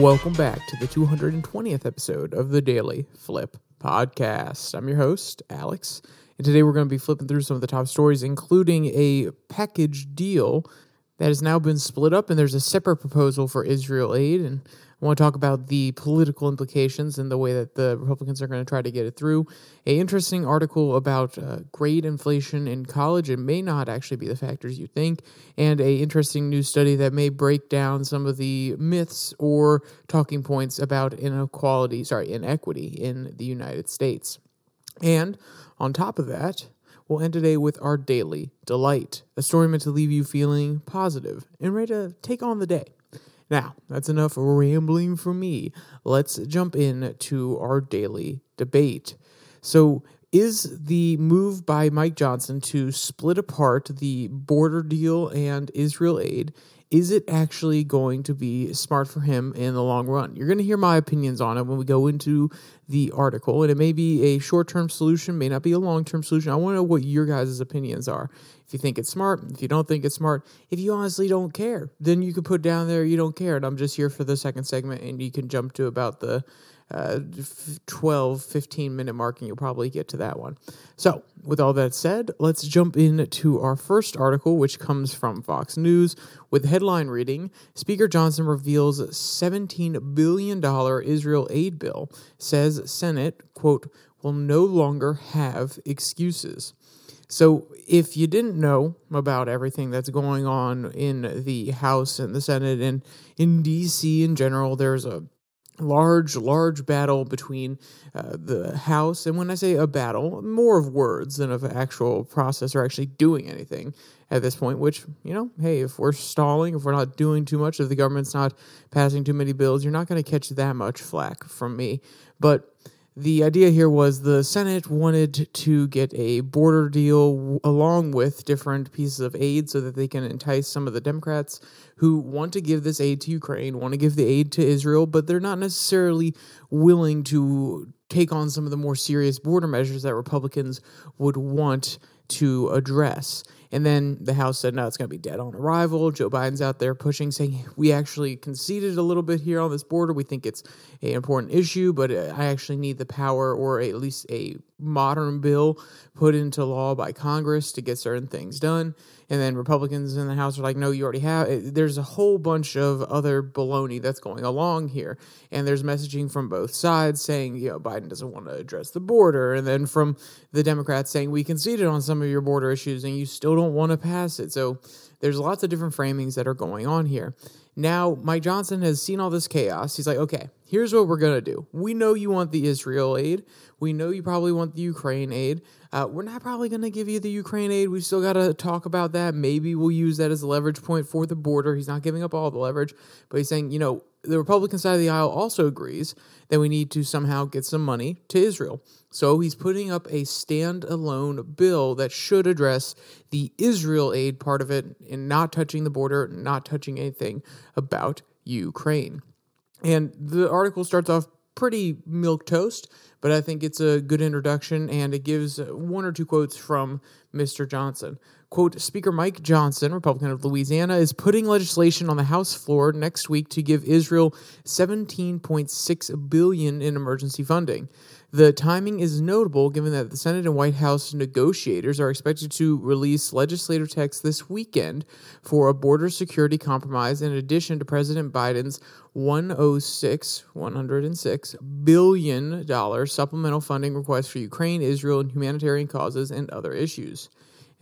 Welcome back to the 220th episode of the Daily Flip Podcast. I'm your host, Alex, and today we're going to be flipping through some of the top stories, including a package deal that has now been split up, and there's a separate proposal for Israel aid. And I want to talk about the political implications and the way that the Republicans are going to try to get it through. A interesting article about uh, grade inflation in college. It may not actually be the factors you think, and a interesting new study that may break down some of the myths or talking points about inequality, sorry, inequity in the United States. And on top of that, we'll end today with our daily delight, a story meant to leave you feeling positive and ready to take on the day. Now, that's enough rambling for me. Let's jump in to our daily debate. So, is the move by Mike Johnson to split apart the border deal and Israel aid is it actually going to be smart for him in the long run? You're going to hear my opinions on it when we go into the article, and it may be a short term solution, may not be a long term solution. I want to know what your guys' opinions are. You think it's smart, if you don't think it's smart, if you honestly don't care, then you can put down there you don't care. And I'm just here for the second segment, and you can jump to about the uh, 12, 15 minute mark, and you'll probably get to that one. So, with all that said, let's jump into our first article, which comes from Fox News, with headline reading Speaker Johnson reveals $17 billion Israel aid bill, says Senate, quote, will no longer have excuses. So, if you didn't know about everything that's going on in the House and the Senate and in DC in general, there's a large, large battle between uh, the House, and when I say a battle, more of words than of actual process or actually doing anything at this point. Which you know, hey, if we're stalling, if we're not doing too much, if the government's not passing too many bills, you're not going to catch that much flack from me. But the idea here was the Senate wanted to get a border deal along with different pieces of aid so that they can entice some of the Democrats who want to give this aid to Ukraine, want to give the aid to Israel, but they're not necessarily willing to take on some of the more serious border measures that Republicans would want to address. And then the House said, no, it's going to be dead on arrival. Joe Biden's out there pushing, saying, we actually conceded a little bit here on this border. We think it's an important issue, but uh, I actually need the power or at least a modern bill put into law by Congress to get certain things done. And then Republicans in the House are like, no, you already have. There's a whole bunch of other baloney that's going along here. And there's messaging from both sides saying, you know, Biden doesn't want to address the border. And then from the Democrats saying, we conceded on some of your border issues and you still don't want to pass it. So there's lots of different framings that are going on here. Now, Mike Johnson has seen all this chaos. He's like, okay, here's what we're going to do. We know you want the Israel aid. We know you probably want the Ukraine aid. Uh, we're not probably going to give you the Ukraine aid. We still got to talk about that. Maybe we'll use that as a leverage point for the border. He's not giving up all the leverage, but he's saying, you know, the Republican side of the aisle also agrees that we need to somehow get some money to Israel. So he's putting up a standalone bill that should address the Israel aid part of it and not touching the border, not touching anything about Ukraine. And the article starts off pretty milk toast, but I think it's a good introduction and it gives uh, one or two quotes from Mr. Johnson. Quote Speaker Mike Johnson, Republican of Louisiana, is putting legislation on the House floor next week to give Israel 17.6 billion in emergency funding. The timing is notable given that the Senate and White House negotiators are expected to release legislative text this weekend for a border security compromise in addition to President Biden's 106 106 billion dollar supplemental funding request for Ukraine, Israel, and humanitarian causes and other issues.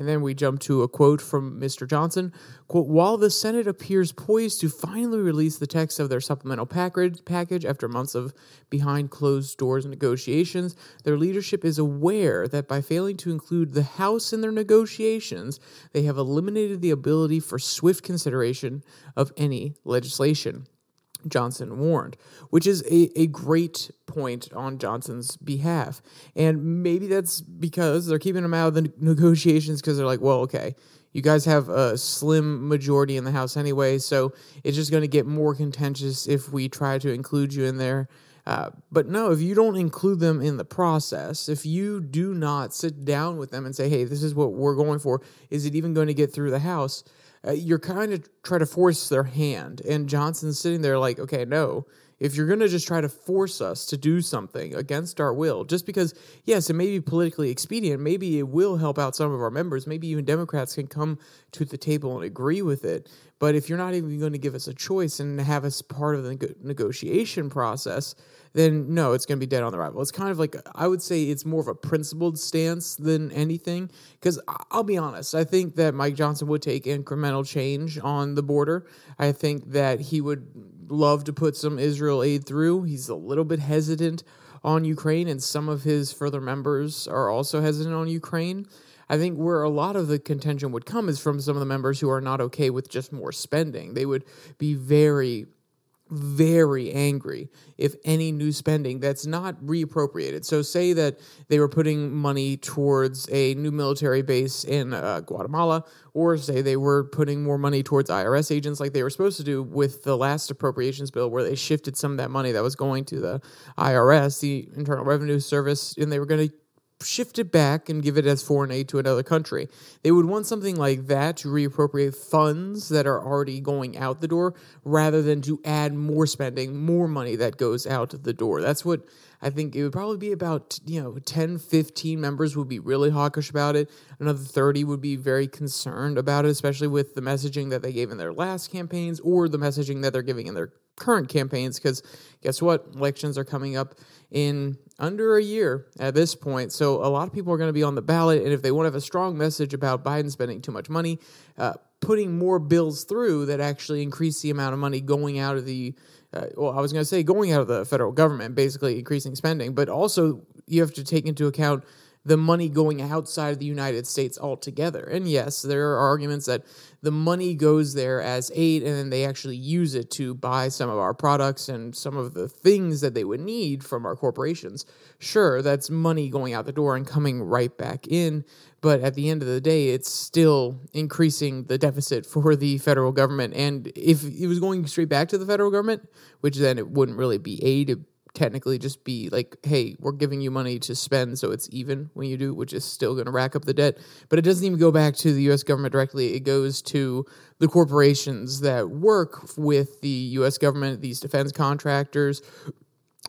And then we jump to a quote from Mr. Johnson. Quote, while the Senate appears poised to finally release the text of their supplemental package, package after months of behind closed doors negotiations, their leadership is aware that by failing to include the House in their negotiations, they have eliminated the ability for swift consideration of any legislation. Johnson warned, which is a, a great point on Johnson's behalf. And maybe that's because they're keeping him out of the negotiations because they're like, well, okay, you guys have a slim majority in the House anyway, so it's just going to get more contentious if we try to include you in there. Uh, but no, if you don't include them in the process, if you do not sit down with them and say, hey, this is what we're going for, is it even going to get through the House? Uh, you're kind of try to force their hand. And Johnson's sitting there like, okay, no, if you're going to just try to force us to do something against our will, just because, yes, it may be politically expedient, maybe it will help out some of our members, maybe even Democrats can come to the table and agree with it. But if you're not even going to give us a choice and have us part of the negotiation process, then no, it's going to be dead on the arrival. It's kind of like, I would say it's more of a principled stance than anything. Because I'll be honest, I think that Mike Johnson would take incremental change on the border. I think that he would love to put some Israel aid through. He's a little bit hesitant on Ukraine, and some of his further members are also hesitant on Ukraine. I think where a lot of the contention would come is from some of the members who are not okay with just more spending. They would be very very angry if any new spending that's not reappropriated. So, say that they were putting money towards a new military base in uh, Guatemala, or say they were putting more money towards IRS agents like they were supposed to do with the last appropriations bill, where they shifted some of that money that was going to the IRS, the Internal Revenue Service, and they were going to shift it back and give it as foreign aid to another country. They would want something like that to reappropriate funds that are already going out the door rather than to add more spending, more money that goes out the door. That's what I think it would probably be about, you know, 10, 15 members would be really hawkish about it. Another 30 would be very concerned about it, especially with the messaging that they gave in their last campaigns or the messaging that they're giving in their current campaigns. Because guess what? Elections are coming up in under a year at this point. So a lot of people are going to be on the ballot. And if they want to have a strong message about Biden spending too much money, uh, putting more bills through that actually increase the amount of money going out of the uh, well, I was going to say going out of the federal government, basically increasing spending, but also you have to take into account the money going outside of the United States altogether. And yes, there are arguments that the money goes there as aid and then they actually use it to buy some of our products and some of the things that they would need from our corporations. Sure, that's money going out the door and coming right back in. But at the end of the day, it's still increasing the deficit for the federal government. And if it was going straight back to the federal government, which then it wouldn't really be aid, technically just be like, hey, we're giving you money to spend, so it's even when you do, which is still going to rack up the debt. But it doesn't even go back to the U.S. government directly. It goes to the corporations that work with the U.S. government, these defense contractors,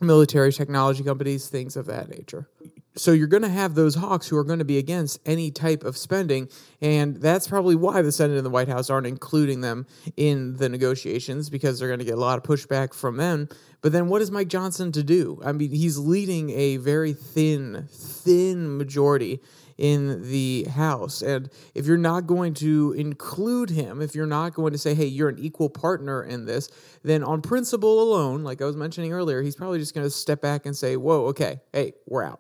military technology companies, things of that nature so you're going to have those hawks who are going to be against any type of spending and that's probably why the senate and the white house aren't including them in the negotiations because they're going to get a lot of pushback from them. But then what is mike johnson to do? I mean he's leading a very thin thin majority in the house and if you're not going to include him if you're not going to say hey you're an equal partner in this then on principle alone like i was mentioning earlier he's probably just going to step back and say whoa okay hey we're out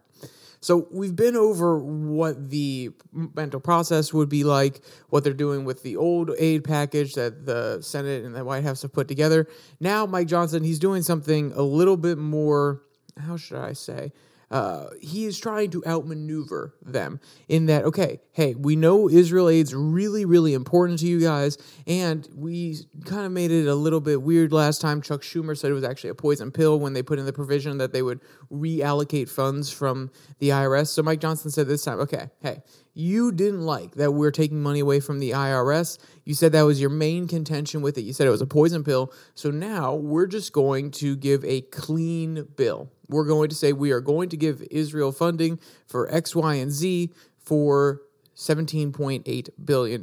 so we've been over what the mental process would be like, what they're doing with the old aid package that the Senate and the White House have put together. Now, Mike Johnson, he's doing something a little bit more, how should I say? Uh, he is trying to outmaneuver them in that, okay, hey, we know Israel aid's really, really important to you guys, and we kind of made it a little bit weird last time. Chuck Schumer said it was actually a poison pill when they put in the provision that they would reallocate funds from the IRS. So Mike Johnson said this time, okay, hey, you didn't like that we're taking money away from the IRS. You said that was your main contention with it. You said it was a poison pill. So now we're just going to give a clean bill. We're going to say we are going to give Israel funding for X, Y, and Z for $17.8 billion.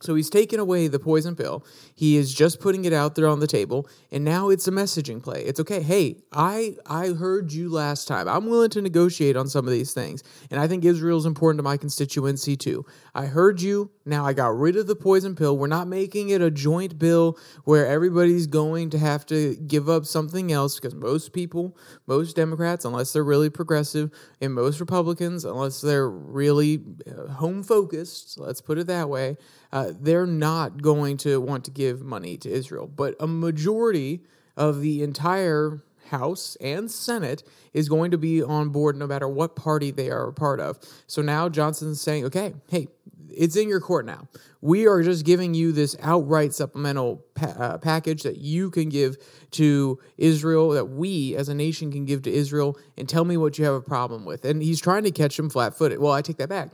So he's taken away the poison pill. He is just putting it out there on the table, and now it's a messaging play. It's okay. Hey, I I heard you last time. I'm willing to negotiate on some of these things, and I think Israel is important to my constituency too. I heard you. Now I got rid of the poison pill. We're not making it a joint bill where everybody's going to have to give up something else because most people, most Democrats, unless they're really progressive, and most Republicans, unless they're really uh, home focused, let's put it that way uh, they're not going to want to give money to Israel. But a majority of the entire House and Senate is going to be on board no matter what party they are a part of. So now Johnson's saying, okay, hey, it's in your court now. We are just giving you this outright supplemental pa- uh, package that you can give to Israel, that we as a nation can give to Israel, and tell me what you have a problem with. And he's trying to catch him flat footed. Well, I take that back.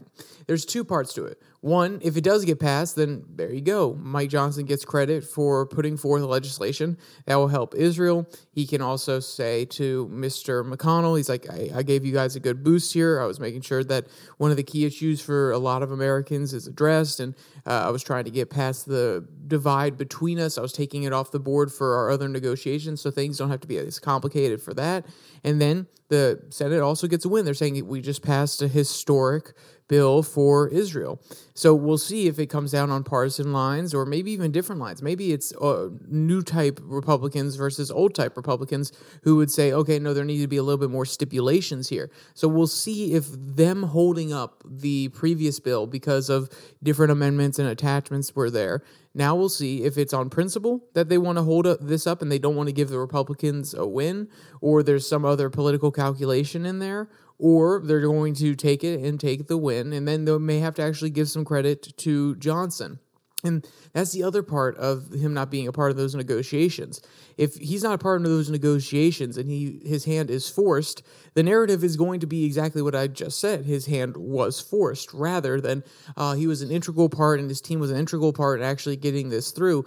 There's two parts to it. One, if it does get passed, then there you go. Mike Johnson gets credit for putting forth legislation that will help Israel. He can also say to Mr. McConnell, he's like, I, I gave you guys a good boost here. I was making sure that one of the key issues for a lot of Americans is addressed, and uh, I was trying to get past the divide between us. I was taking it off the board for our other negotiations, so things don't have to be as complicated for that. And then the Senate also gets a win. They're saying we just passed a historic bill for Israel. So we'll see if it comes down on partisan lines or maybe even different lines. Maybe it's uh, new type Republicans versus old type Republicans who would say, okay, no, there need to be a little bit more stipulations here. So we'll see if them holding up the previous bill because of different amendments and attachments were there. Now we'll see if it's on principle that they want to hold up this up and they don't want to give the Republicans a win, or there's some other political calculation in there, or they're going to take it and take the win, and then they may have to actually give some credit to Johnson. And that's the other part of him not being a part of those negotiations. If he's not a part of those negotiations and he his hand is forced, the narrative is going to be exactly what I just said. His hand was forced, rather than uh, he was an integral part and his team was an integral part in actually getting this through.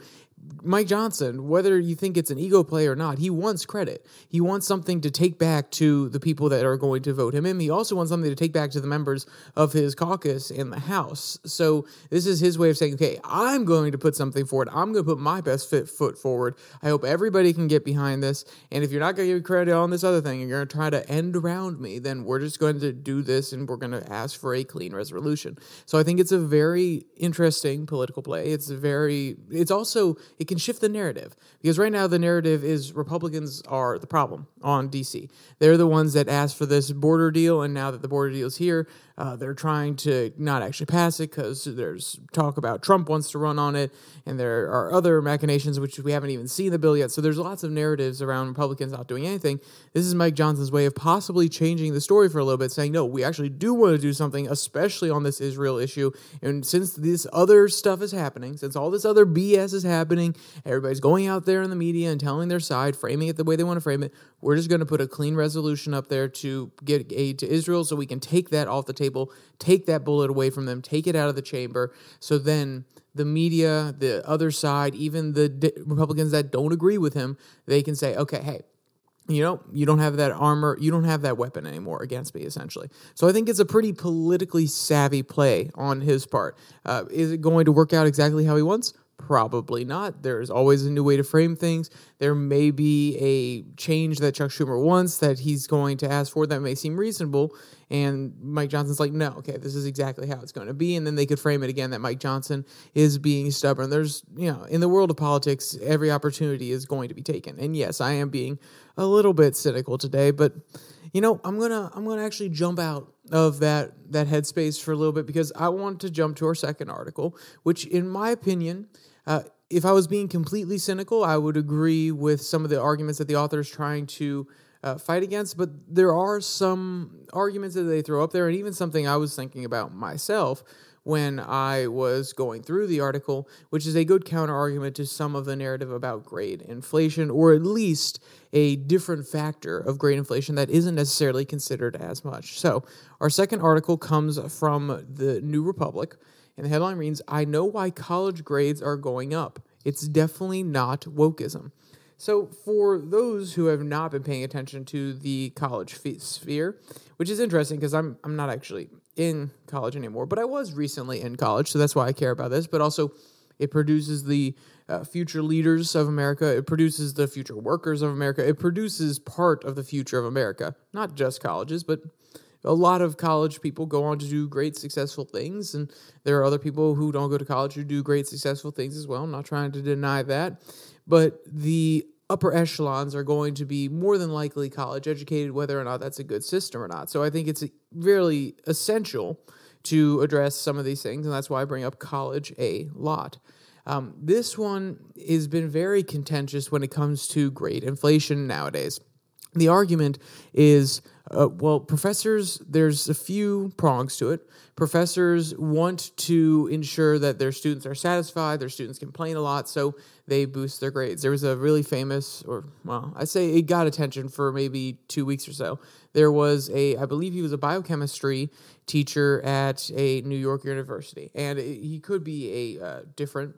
Mike Johnson, whether you think it's an ego play or not, he wants credit. He wants something to take back to the people that are going to vote him in. He also wants something to take back to the members of his caucus in the House. So this is his way of saying, okay, I'm going to put something forward. I'm going to put my best fit foot forward. I hope everybody can get behind this. And if you're not going to give credit on this other thing, and you're going to try to end around me, then we're just going to do this and we're going to ask for a clean resolution. So I think it's a very interesting political play. It's very, it's also, it can shift the narrative because right now the narrative is Republicans are the problem on DC. They're the ones that asked for this border deal, and now that the border deal is here, uh, they're trying to not actually pass it because there's talk about Trump wants to run on it, and there are other machinations which we haven't even seen the bill yet. So there's lots of narratives around Republicans not doing anything. This is Mike Johnson's way of possibly changing the story for a little bit, saying, no, we actually do want to do something, especially on this Israel issue. And since this other stuff is happening, since all this other BS is happening, everybody's going out there in the media and telling their side, framing it the way they want to frame it, we're just going to put a clean resolution up there to get aid to Israel so we can take that off the table, take that bullet away from them, take it out of the chamber. So then the media, the other side, even the Republicans that don't agree with him, they can say, okay, hey, you know, you don't have that armor, you don't have that weapon anymore against me, essentially. So I think it's a pretty politically savvy play on his part. Uh, is it going to work out exactly how he wants? Probably not. There's always a new way to frame things. There may be a change that Chuck Schumer wants that he's going to ask for that may seem reasonable. And Mike Johnson's like, no, okay, this is exactly how it's going to be. And then they could frame it again that Mike Johnson is being stubborn. There's, you know, in the world of politics, every opportunity is going to be taken. And yes, I am being a little bit cynical today, but you know, I'm gonna I'm gonna actually jump out of that that headspace for a little bit because I want to jump to our second article, which, in my opinion, uh, if I was being completely cynical, I would agree with some of the arguments that the author is trying to uh, fight against. But there are some arguments that they throw up there, and even something I was thinking about myself when I was going through the article, which is a good counter argument to some of the narrative about grade inflation, or at least a different factor of grade inflation that isn't necessarily considered as much. So, our second article comes from the New Republic, and the headline reads I know why college grades are going up. It's definitely not wokeism. So, for those who have not been paying attention to the college sphere, which is interesting because I'm I'm not actually in college anymore, but I was recently in college, so that's why I care about this. But also, it produces the uh, future leaders of America. It produces the future workers of America. It produces part of the future of America, not just colleges, but a lot of college people go on to do great successful things and there are other people who don't go to college who do great successful things as well. I'm not trying to deny that. But the upper echelons are going to be more than likely college educated whether or not that's a good system or not. So i think it's really essential to address some of these things and that's why i bring up college a lot. Um, this one has been very contentious when it comes to grade inflation nowadays the argument is Uh, well, professors, there's a few prongs to it. Professors want to ensure that their students are satisfied, their students complain a lot, so they boost their grades. There was a really famous, or well, I say it got attention for maybe two weeks or so. There was a, I believe he was a biochemistry teacher at a New York university, and he could be a uh, different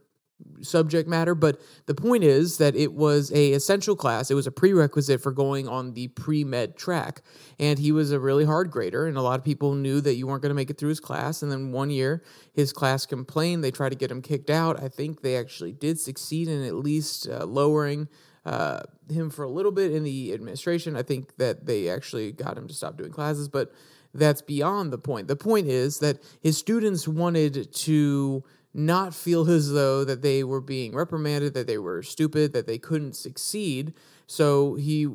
subject matter but the point is that it was a essential class. It was a prerequisite for going on the pre-med track. And he was a really hard grader and a lot of people knew that you weren't going to make it through his class. And then one year his class complained. They tried to get him kicked out. I think they actually did succeed in at least uh, lowering uh, him for a little bit in the administration. I think that they actually got him to stop doing classes but that's beyond the point. The point is that his students wanted to not feel as though that they were being reprimanded, that they were stupid, that they couldn't succeed. So he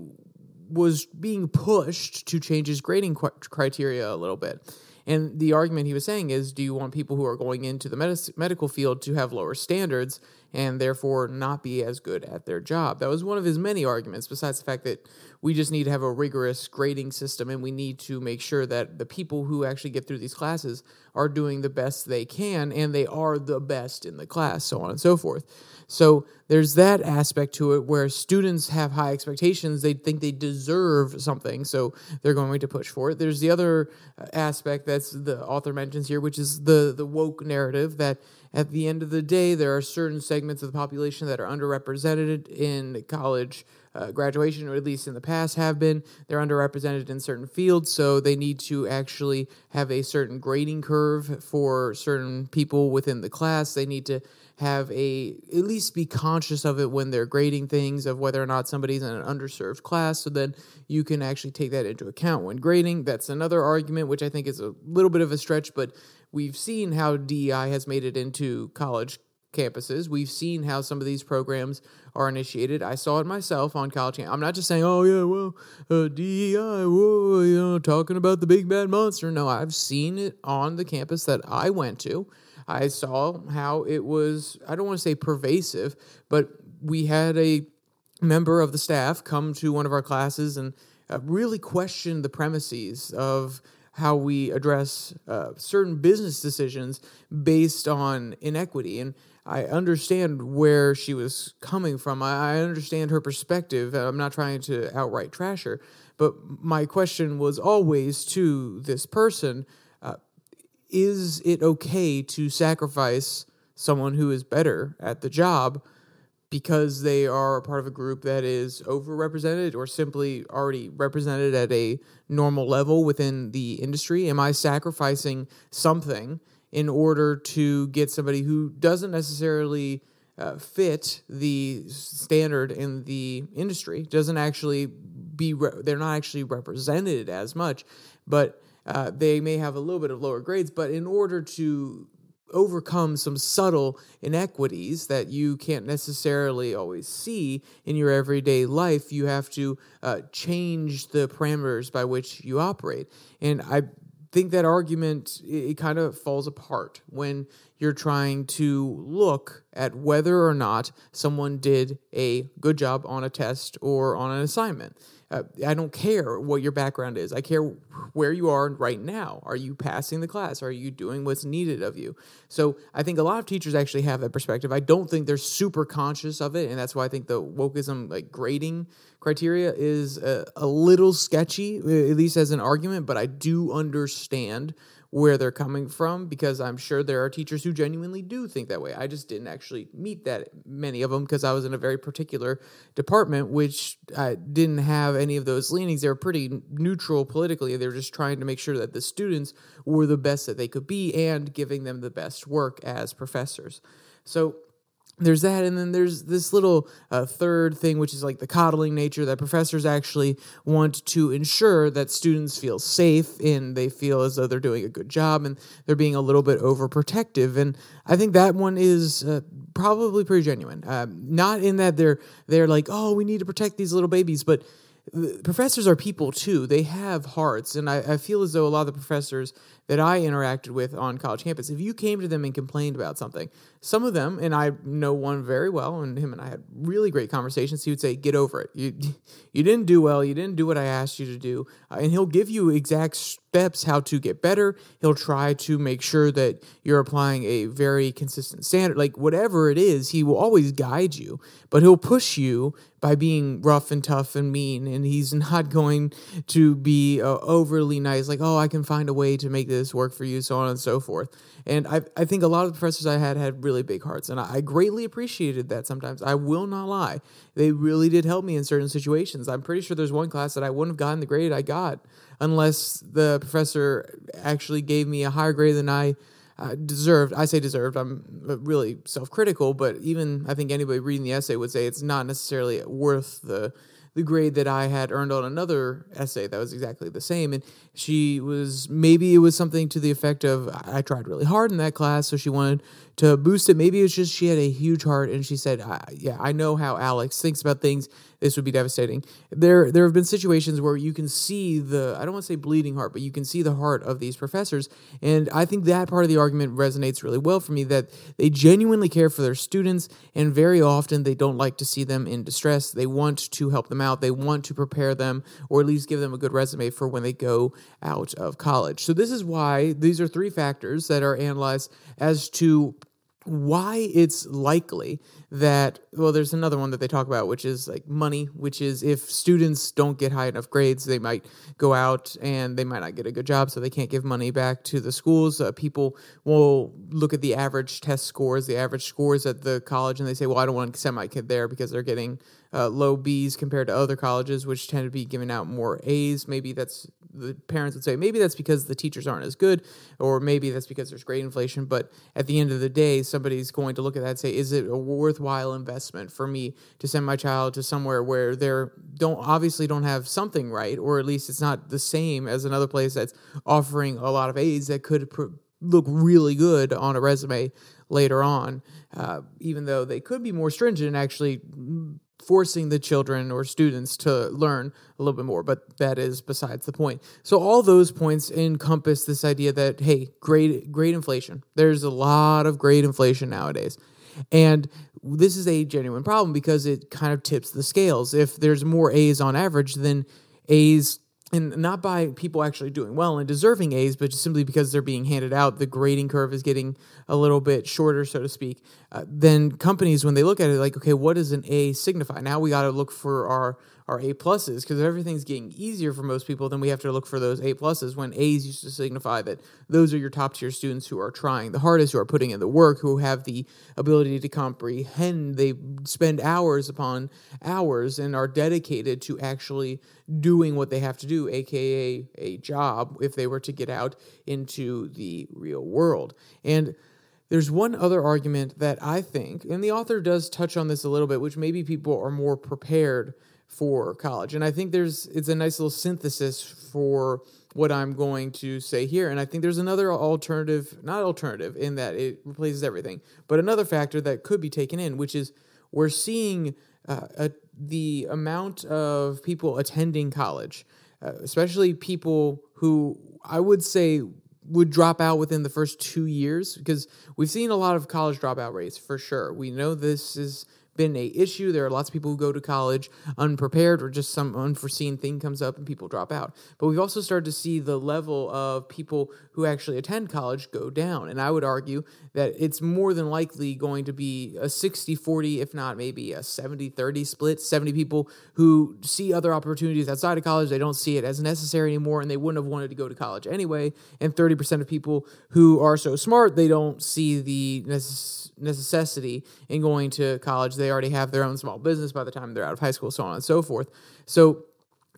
was being pushed to change his grading qu- criteria a little bit. And the argument he was saying is do you want people who are going into the med- medical field to have lower standards and therefore not be as good at their job? That was one of his many arguments, besides the fact that we just need to have a rigorous grading system and we need to make sure that the people who actually get through these classes are doing the best they can and they are the best in the class, so on and so forth. So there's that aspect to it where students have high expectations. They think they deserve something, so they're going to push for it. There's the other uh, aspect that's the author mentions here, which is the the woke narrative that at the end of the day, there are certain segments of the population that are underrepresented in college uh, graduation, or at least in the past have been. They're underrepresented in certain fields, so they need to actually have a certain grading curve for certain people within the class. They need to have a at least be conscious of it when they're grading things of whether or not somebody's in an underserved class so then you can actually take that into account when grading that's another argument which i think is a little bit of a stretch but we've seen how dei has made it into college campuses. We've seen how some of these programs are initiated. I saw it myself on college. I'm not just saying, oh yeah, well, uh, DEI, whoa, you know, talking about the big bad monster. No, I've seen it on the campus that I went to. I saw how it was. I don't want to say pervasive, but we had a member of the staff come to one of our classes and uh, really question the premises of how we address uh, certain business decisions based on inequity. And I understand where she was coming from. I, I understand her perspective. I'm not trying to outright trash her, but my question was always to this person uh, is it okay to sacrifice someone who is better at the job because they are a part of a group that is overrepresented or simply already represented at a normal level within the industry? Am I sacrificing something in order to get somebody who doesn't necessarily uh, fit the standard in the industry, doesn't actually be, re- they're not actually represented as much, but uh, they may have a little bit of lower grades. But in order to overcome some subtle inequities that you can't necessarily always see in your everyday life, you have to uh, change the parameters by which you operate. And I think that argument it, it kind of falls apart when you're trying to look at whether or not someone did a good job on a test or on an assignment. Uh, I don't care what your background is. I care where you are right now. Are you passing the class? Are you doing what's needed of you? So I think a lot of teachers actually have that perspective. I don't think they're super conscious of it, and that's why I think the wokeism like grading criteria is a, a little sketchy, at least as an argument. But I do understand where they're coming from because I'm sure there are teachers who genuinely do think that way. I just didn't actually meet that many of them because I was in a very particular department which uh, didn't have any of those leanings. They were pretty neutral politically. They were just trying to make sure that the students were the best that they could be and giving them the best work as professors. So there's that and then there's this little uh, third thing which is like the coddling nature that professors actually want to ensure that students feel safe and they feel as though they're doing a good job and they're being a little bit overprotective and i think that one is uh, probably pretty genuine uh, not in that they're they're like oh we need to protect these little babies but professors are people too. They have hearts. And I, I feel as though a lot of the professors that I interacted with on college campus, if you came to them and complained about something, some of them, and I know one very well, and him and I had really great conversations, he would say, Get over it. You, you didn't do well. You didn't do what I asked you to do. Uh, and he'll give you exact steps how to get better. He'll try to make sure that you're applying a very consistent standard. Like whatever it is, he will always guide you, but he'll push you by being rough and tough and mean. And he's not going to be uh, overly nice, like, oh, I can find a way to make this work for you, so on and so forth. And I, I think a lot of the professors I had had really big hearts, and I, I greatly appreciated that sometimes. I will not lie. They really did help me in certain situations. I'm pretty sure there's one class that I wouldn't have gotten the grade I got unless the professor actually gave me a higher grade than I uh, deserved. I say deserved. I'm uh, really self critical, but even I think anybody reading the essay would say it's not necessarily worth the the grade that I had earned on another essay that was exactly the same. And she was maybe it was something to the effect of I tried really hard in that class, so she wanted to boost it. Maybe it's just she had a huge heart and she said, "Yeah, I know how Alex thinks about things this would be devastating. There, there have been situations where you can see the, I don't want to say bleeding heart, but you can see the heart of these professors. And I think that part of the argument resonates really well for me that they genuinely care for their students. And very often they don't like to see them in distress. They want to help them out. They want to prepare them or at least give them a good resume for when they go out of college. So this is why these are three factors that are analyzed as to why it's likely that well there's another one that they talk about which is like money which is if students don't get high enough grades they might go out and they might not get a good job so they can't give money back to the schools. Uh, people will look at the average test scores the average scores at the college and they say well i don't want to send my kid there because they're getting uh, low b's compared to other colleges which tend to be giving out more a's. Maybe that's the parents would say maybe that's because the teachers aren't as good, or maybe that's because there's grade inflation. But at the end of the day, somebody's going to look at that and say, is it a worthwhile investment for me to send my child to somewhere where they're don't obviously don't have something right, or at least it's not the same as another place that's offering a lot of aids that could pr- look really good on a resume later on, uh, even though they could be more stringent and actually forcing the children or students to learn a little bit more, but that is besides the point. So all those points encompass this idea that hey, grade grade inflation. There's a lot of grade inflation nowadays. And this is a genuine problem because it kind of tips the scales. If there's more A's on average, then A's and not by people actually doing well and deserving A's, but just simply because they're being handed out, the grading curve is getting a little bit shorter, so to speak. Uh, then companies, when they look at it, like, okay, what does an A signify? Now we got to look for our are A pluses because everything's getting easier for most people, then we have to look for those A pluses when A's used to signify that those are your top tier students who are trying the hardest, who are putting in the work, who have the ability to comprehend. They spend hours upon hours and are dedicated to actually doing what they have to do, aka a job, if they were to get out into the real world. And there's one other argument that I think, and the author does touch on this a little bit, which maybe people are more prepared for college. And I think there's it's a nice little synthesis for what I'm going to say here. And I think there's another alternative, not alternative in that it replaces everything, but another factor that could be taken in, which is we're seeing uh, a, the amount of people attending college, uh, especially people who I would say would drop out within the first two years because we've seen a lot of college dropout rates for sure. We know this is been a issue. There are lots of people who go to college unprepared or just some unforeseen thing comes up and people drop out. But we've also started to see the level of people who actually attend college go down. And I would argue that it's more than likely going to be a 60 40, if not maybe a 70 30 split. 70 people who see other opportunities outside of college, they don't see it as necessary anymore and they wouldn't have wanted to go to college anyway. And 30% of people who are so smart, they don't see the necessity in going to college. They already have their own small business by the time they're out of high school, so on and so forth. So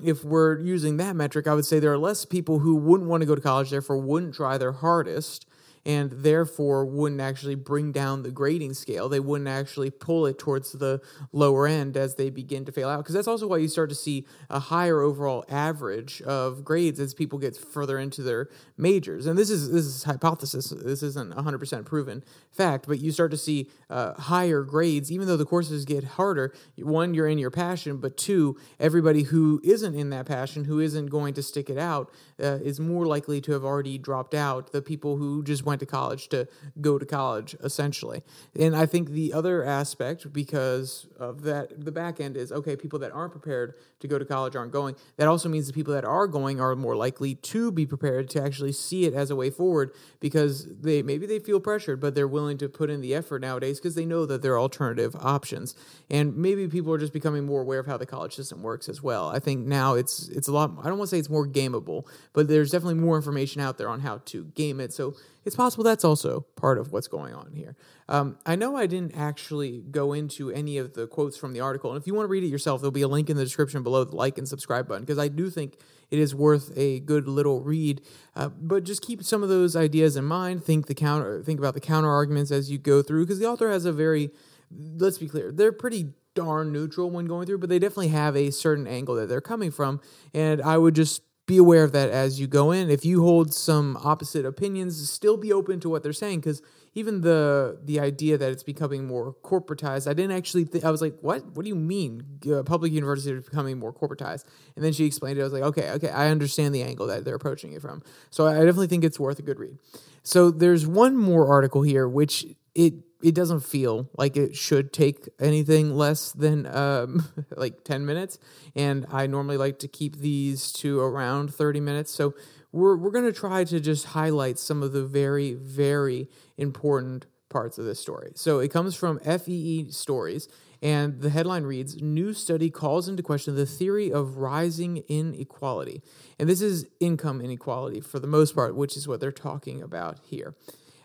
if we're using that metric, I would say there are less people who wouldn't want to go to college, therefore wouldn't try their hardest and therefore wouldn't actually bring down the grading scale. They wouldn't actually pull it towards the lower end as they begin to fail out. Because that's also why you start to see a higher overall average of grades as people get further into their majors. And this is this is hypothesis. This isn't 100% proven fact, but you start to see uh, higher grades, even though the courses get harder. One, you're in your passion, but two, everybody who isn't in that passion, who isn't going to stick it out, uh, is more likely to have already dropped out. The people who just went to college to go to college, essentially. And I think the other aspect, because of that, the back end is okay, people that aren't prepared to go to college aren't going. That also means the people that are going are more likely to be prepared to actually see it as a way forward because they maybe they feel pressured, but they're willing to put in the effort nowadays because they know that there are alternative options. And maybe people are just becoming more aware of how the college system works as well. I think now it's it's a lot I don't want to say it's more gameable, but there's definitely more information out there on how to game it. So it's possible that's also part of what's going on here. Um, I know I didn't actually go into any of the quotes from the article, and if you want to read it yourself, there'll be a link in the description below the like and subscribe button because I do think it is worth a good little read. Uh, but just keep some of those ideas in mind. Think the counter, think about the counter arguments as you go through because the author has a very, let's be clear, they're pretty darn neutral when going through, but they definitely have a certain angle that they're coming from, and I would just be aware of that as you go in. If you hold some opposite opinions, still be open to what they're saying because even the the idea that it's becoming more corporatized, I didn't actually. Th- I was like, "What? What do you mean? Uh, public universities are becoming more corporatized?" And then she explained it. I was like, "Okay, okay, I understand the angle that they're approaching it from." So I definitely think it's worth a good read. So there's one more article here, which it it doesn't feel like it should take anything less than um, like 10 minutes. And i normally like to keep these to around 30 minutes. So we're, we're going to try to just highlight some of the very very important parts of this story. So it comes from FEE stories and the headline reads new study calls into question the theory of rising inequality. And this is income inequality for the most part which is what they're talking about here.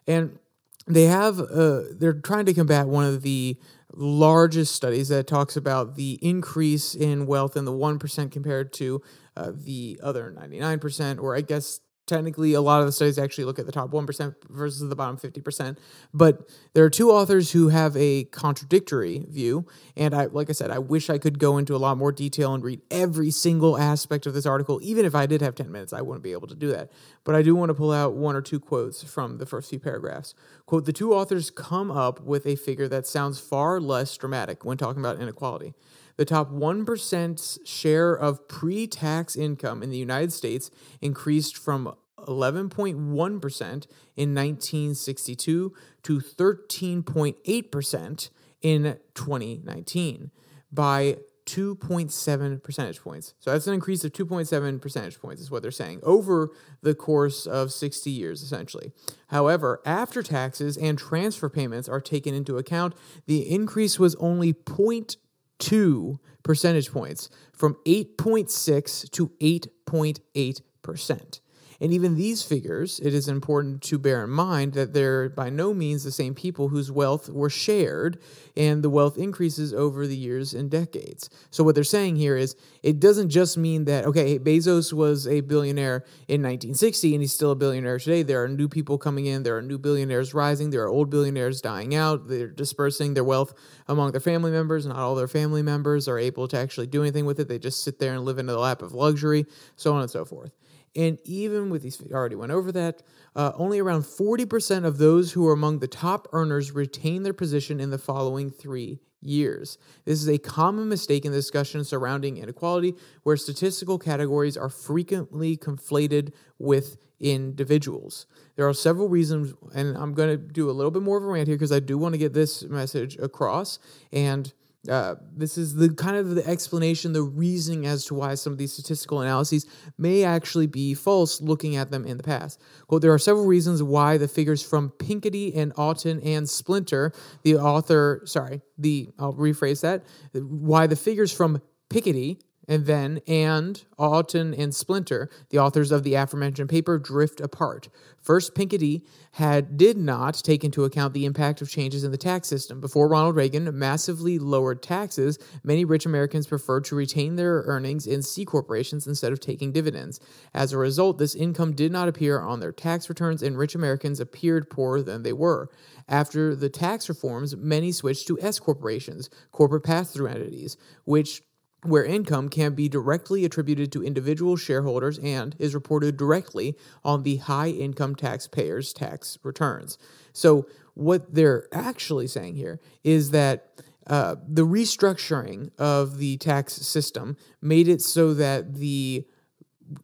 And they have uh, they're trying to combat one of the largest studies that talks about the increase in wealth in the 1% compared to uh, the other 99% or i guess technically a lot of the studies actually look at the top 1% versus the bottom 50% but there are two authors who have a contradictory view and i like i said i wish i could go into a lot more detail and read every single aspect of this article. Even if i did have 10 minutes i wouldn't be able to do that. But i do want to pull out one or two quotes from the first few paragraphs. Quote the two authors come up with a figure that sounds far less dramatic when talking about inequality the top 1% share of pre tax income in the United States increased from 11.1% in 1962 to 13.8% in 2019 by 2.7 percentage points. So that's an increase of 2.7 percentage points, is what they're saying, over the course of 60 years, essentially. However, after taxes and transfer payments are taken into account, the increase was only 0.2 two percentage points from 8.6 to 8.8 percent. And even these figures, it is important to bear in mind that they're by no means the same people whose wealth were shared, and the wealth increases over the years and decades. So, what they're saying here is it doesn't just mean that, okay, Bezos was a billionaire in 1960 and he's still a billionaire today. There are new people coming in, there are new billionaires rising, there are old billionaires dying out, they're dispersing their wealth among their family members. Not all their family members are able to actually do anything with it, they just sit there and live in the lap of luxury, so on and so forth. And even with these, I already went over that, uh, only around 40% of those who are among the top earners retain their position in the following three years. This is a common mistake in the discussion surrounding inequality, where statistical categories are frequently conflated with individuals. There are several reasons, and I'm going to do a little bit more of a rant here because I do want to get this message across. And uh, this is the kind of the explanation, the reasoning as to why some of these statistical analyses may actually be false looking at them in the past. Quote, there are several reasons why the figures from Pinkity and Auten and Splinter, the author, sorry, the, I'll rephrase that, why the figures from Piketty and then and Auten and Splinter, the authors of the aforementioned paper, drift apart. First, Pinckney had did not take into account the impact of changes in the tax system. Before Ronald Reagan massively lowered taxes, many rich Americans preferred to retain their earnings in C corporations instead of taking dividends. As a result, this income did not appear on their tax returns, and rich Americans appeared poorer than they were. After the tax reforms, many switched to S corporations, corporate pass through entities, which where income can be directly attributed to individual shareholders and is reported directly on the high income taxpayers' tax returns. So, what they're actually saying here is that uh, the restructuring of the tax system made it so that the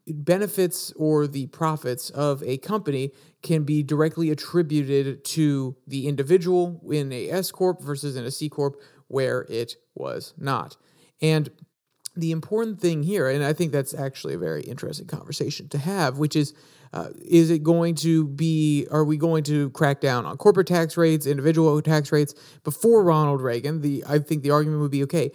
benefits or the profits of a company can be directly attributed to the individual in a S corp versus in a C corp where it was not. And the important thing here, and I think that's actually a very interesting conversation to have, which is uh, is it going to be, are we going to crack down on corporate tax rates, individual tax rates? Before Ronald Reagan, the I think the argument would be okay,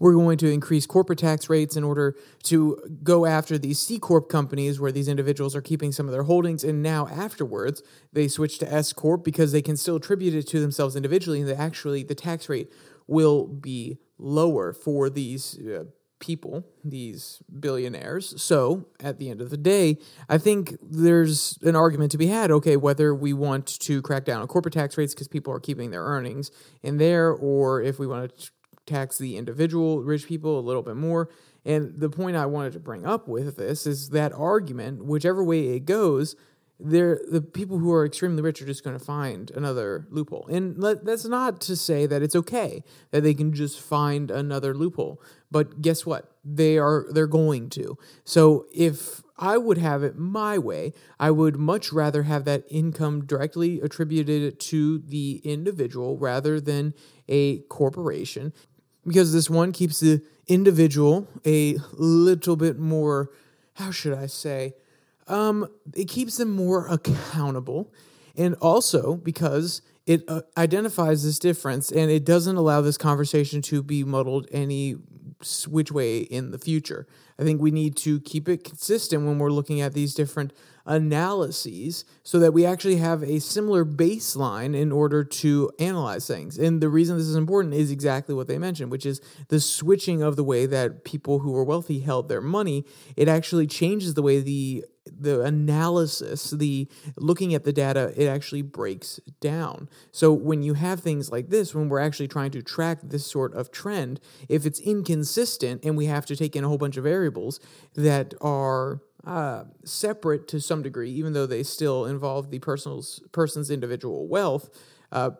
we're going to increase corporate tax rates in order to go after these C Corp companies where these individuals are keeping some of their holdings. And now, afterwards, they switch to S Corp because they can still attribute it to themselves individually. And that actually, the tax rate will be lower for these uh, people, these billionaires. So at the end of the day, I think there's an argument to be had okay, whether we want to crack down on corporate tax rates because people are keeping their earnings in there, or if we want to tax the individual rich people a little bit more. And the point I wanted to bring up with this is that argument, whichever way it goes, they're the people who are extremely rich are just going to find another loophole. And let, that's not to say that it's okay that they can just find another loophole. But guess what? They are they're going to. So if I would have it my way, I would much rather have that income directly attributed to the individual rather than a corporation because this one keeps the individual a little bit more how should I say um, it keeps them more accountable. And also because it uh, identifies this difference and it doesn't allow this conversation to be muddled any which way in the future. I think we need to keep it consistent when we're looking at these different analyses so that we actually have a similar baseline in order to analyze things. And the reason this is important is exactly what they mentioned, which is the switching of the way that people who are wealthy held their money. It actually changes the way the the analysis, the looking at the data, it actually breaks down. So when you have things like this, when we're actually trying to track this sort of trend, if it's inconsistent and we have to take in a whole bunch of variables that are uh, separate to some degree, even though they still involve the person's person's individual wealth, uh,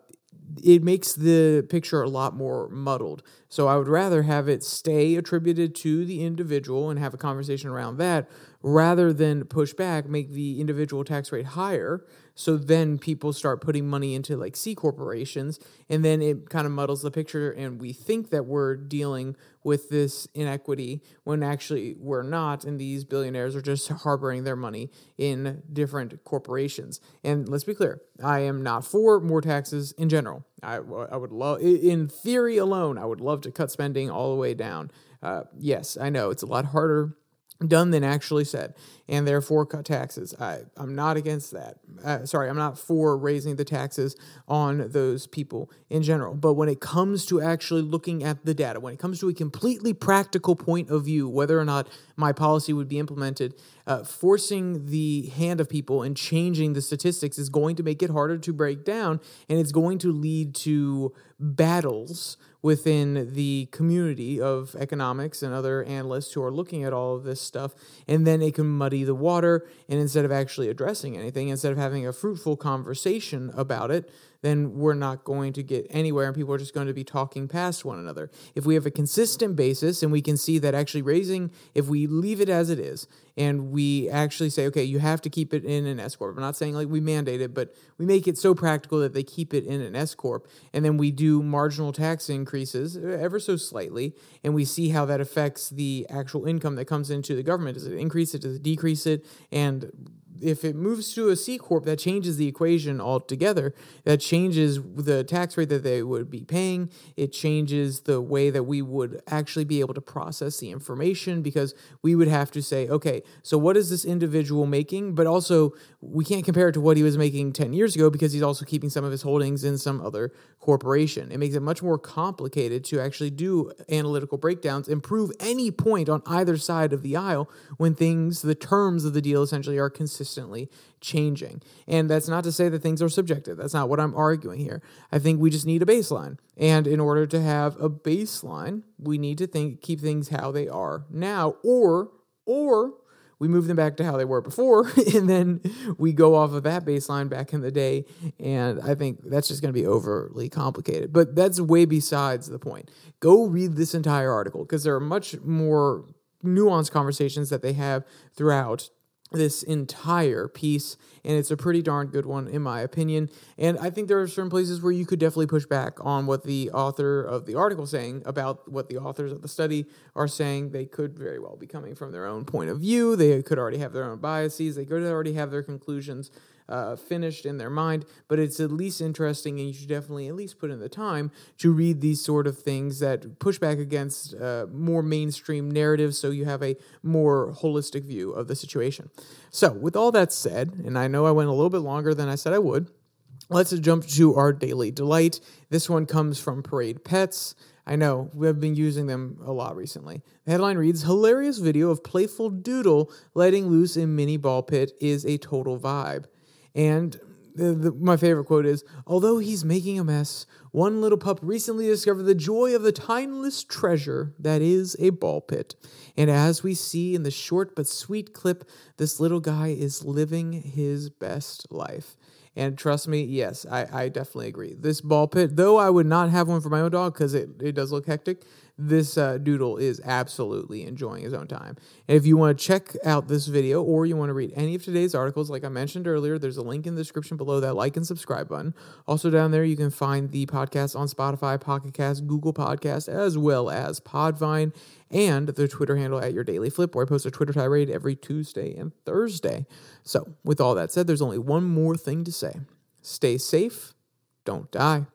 it makes the picture a lot more muddled. So I would rather have it stay attributed to the individual and have a conversation around that rather than push back, make the individual tax rate higher so then people start putting money into like C corporations, and then it kind of muddles the picture, and we think that we're dealing with this inequity when actually we're not, and these billionaires are just harboring their money in different corporations. And let's be clear, I am not for more taxes in general. I, I would love, in theory alone, I would love to cut spending all the way down. Uh, yes, I know it's a lot harder done than actually said, and therefore cut taxes. I, I'm not against that. Uh, sorry, I'm not for raising the taxes on those people in general. But when it comes to actually looking at the data, when it comes to a completely practical point of view, whether or not my policy would be implemented, uh, forcing the hand of people and changing the statistics is going to make it harder to break down, and it's going to lead to battles within the community of economics and other analysts who are looking at all of this stuff. And then it can muddy the water. And instead of actually addressing anything, instead of having a fruitful conversation about it, then we're not going to get anywhere and people are just going to be talking past one another. If we have a consistent basis and we can see that actually raising, if we leave it as it is and we actually say, okay, you have to keep it in an S Corp. I'm not saying like we mandate it, but we make it so practical that they keep it in an S Corp. And then we do marginal tax increases ever so slightly and we see how that affects the actual income that comes into the government. Does it increase it? Does it decrease it? And if it moves to a C corp, that changes the equation altogether. That changes the tax rate that they would be paying. It changes the way that we would actually be able to process the information because we would have to say, okay, so what is this individual making? But also, we can't compare it to what he was making 10 years ago because he's also keeping some of his holdings in some other corporation. It makes it much more complicated to actually do analytical breakdowns and prove any point on either side of the aisle when things, the terms of the deal essentially are consistently changing. And that's not to say that things are subjective. That's not what I'm arguing here. I think we just need a baseline. And in order to have a baseline, we need to think keep things how they are now or or we move them back to how they were before, and then we go off of that baseline back in the day. And I think that's just going to be overly complicated. But that's way besides the point. Go read this entire article because there are much more nuanced conversations that they have throughout this entire piece and it's a pretty darn good one in my opinion. And i think there are certain places where you could definitely push back on what the author of the article saying about what the authors of the study are saying. They could very well be coming from their own point of view. They could already have their own biases. They could already have their conclusions uh, finished in their mind, but it's at least interesting, and you should definitely at least put in the time to read these sort of things that push back against uh, more mainstream narratives so you have a more holistic view of the situation. So, with all that said, and I know I went a little bit longer than I said I would, let's jump to our daily delight. This one comes from Parade Pets. I know, we have been using them a lot recently. The headline reads Hilarious video of playful doodle letting loose in mini ball pit is a total vibe. And the, the, my favorite quote is Although he's making a mess, one little pup recently discovered the joy of the timeless treasure that is a ball pit. And as we see in the short but sweet clip, this little guy is living his best life. And trust me, yes, I, I definitely agree. This ball pit, though I would not have one for my own dog because it, it does look hectic, this uh, doodle is absolutely enjoying his own time. And if you want to check out this video or you want to read any of today's articles, like I mentioned earlier, there's a link in the description below that like and subscribe button. Also, down there, you can find the podcast on Spotify, Pocket Cast, Google Podcast, as well as Podvine and the Twitter handle at Your Daily Flip, where I post a Twitter tirade every Tuesday and Thursday. So, with all that said, there's only one more thing to say stay safe, don't die.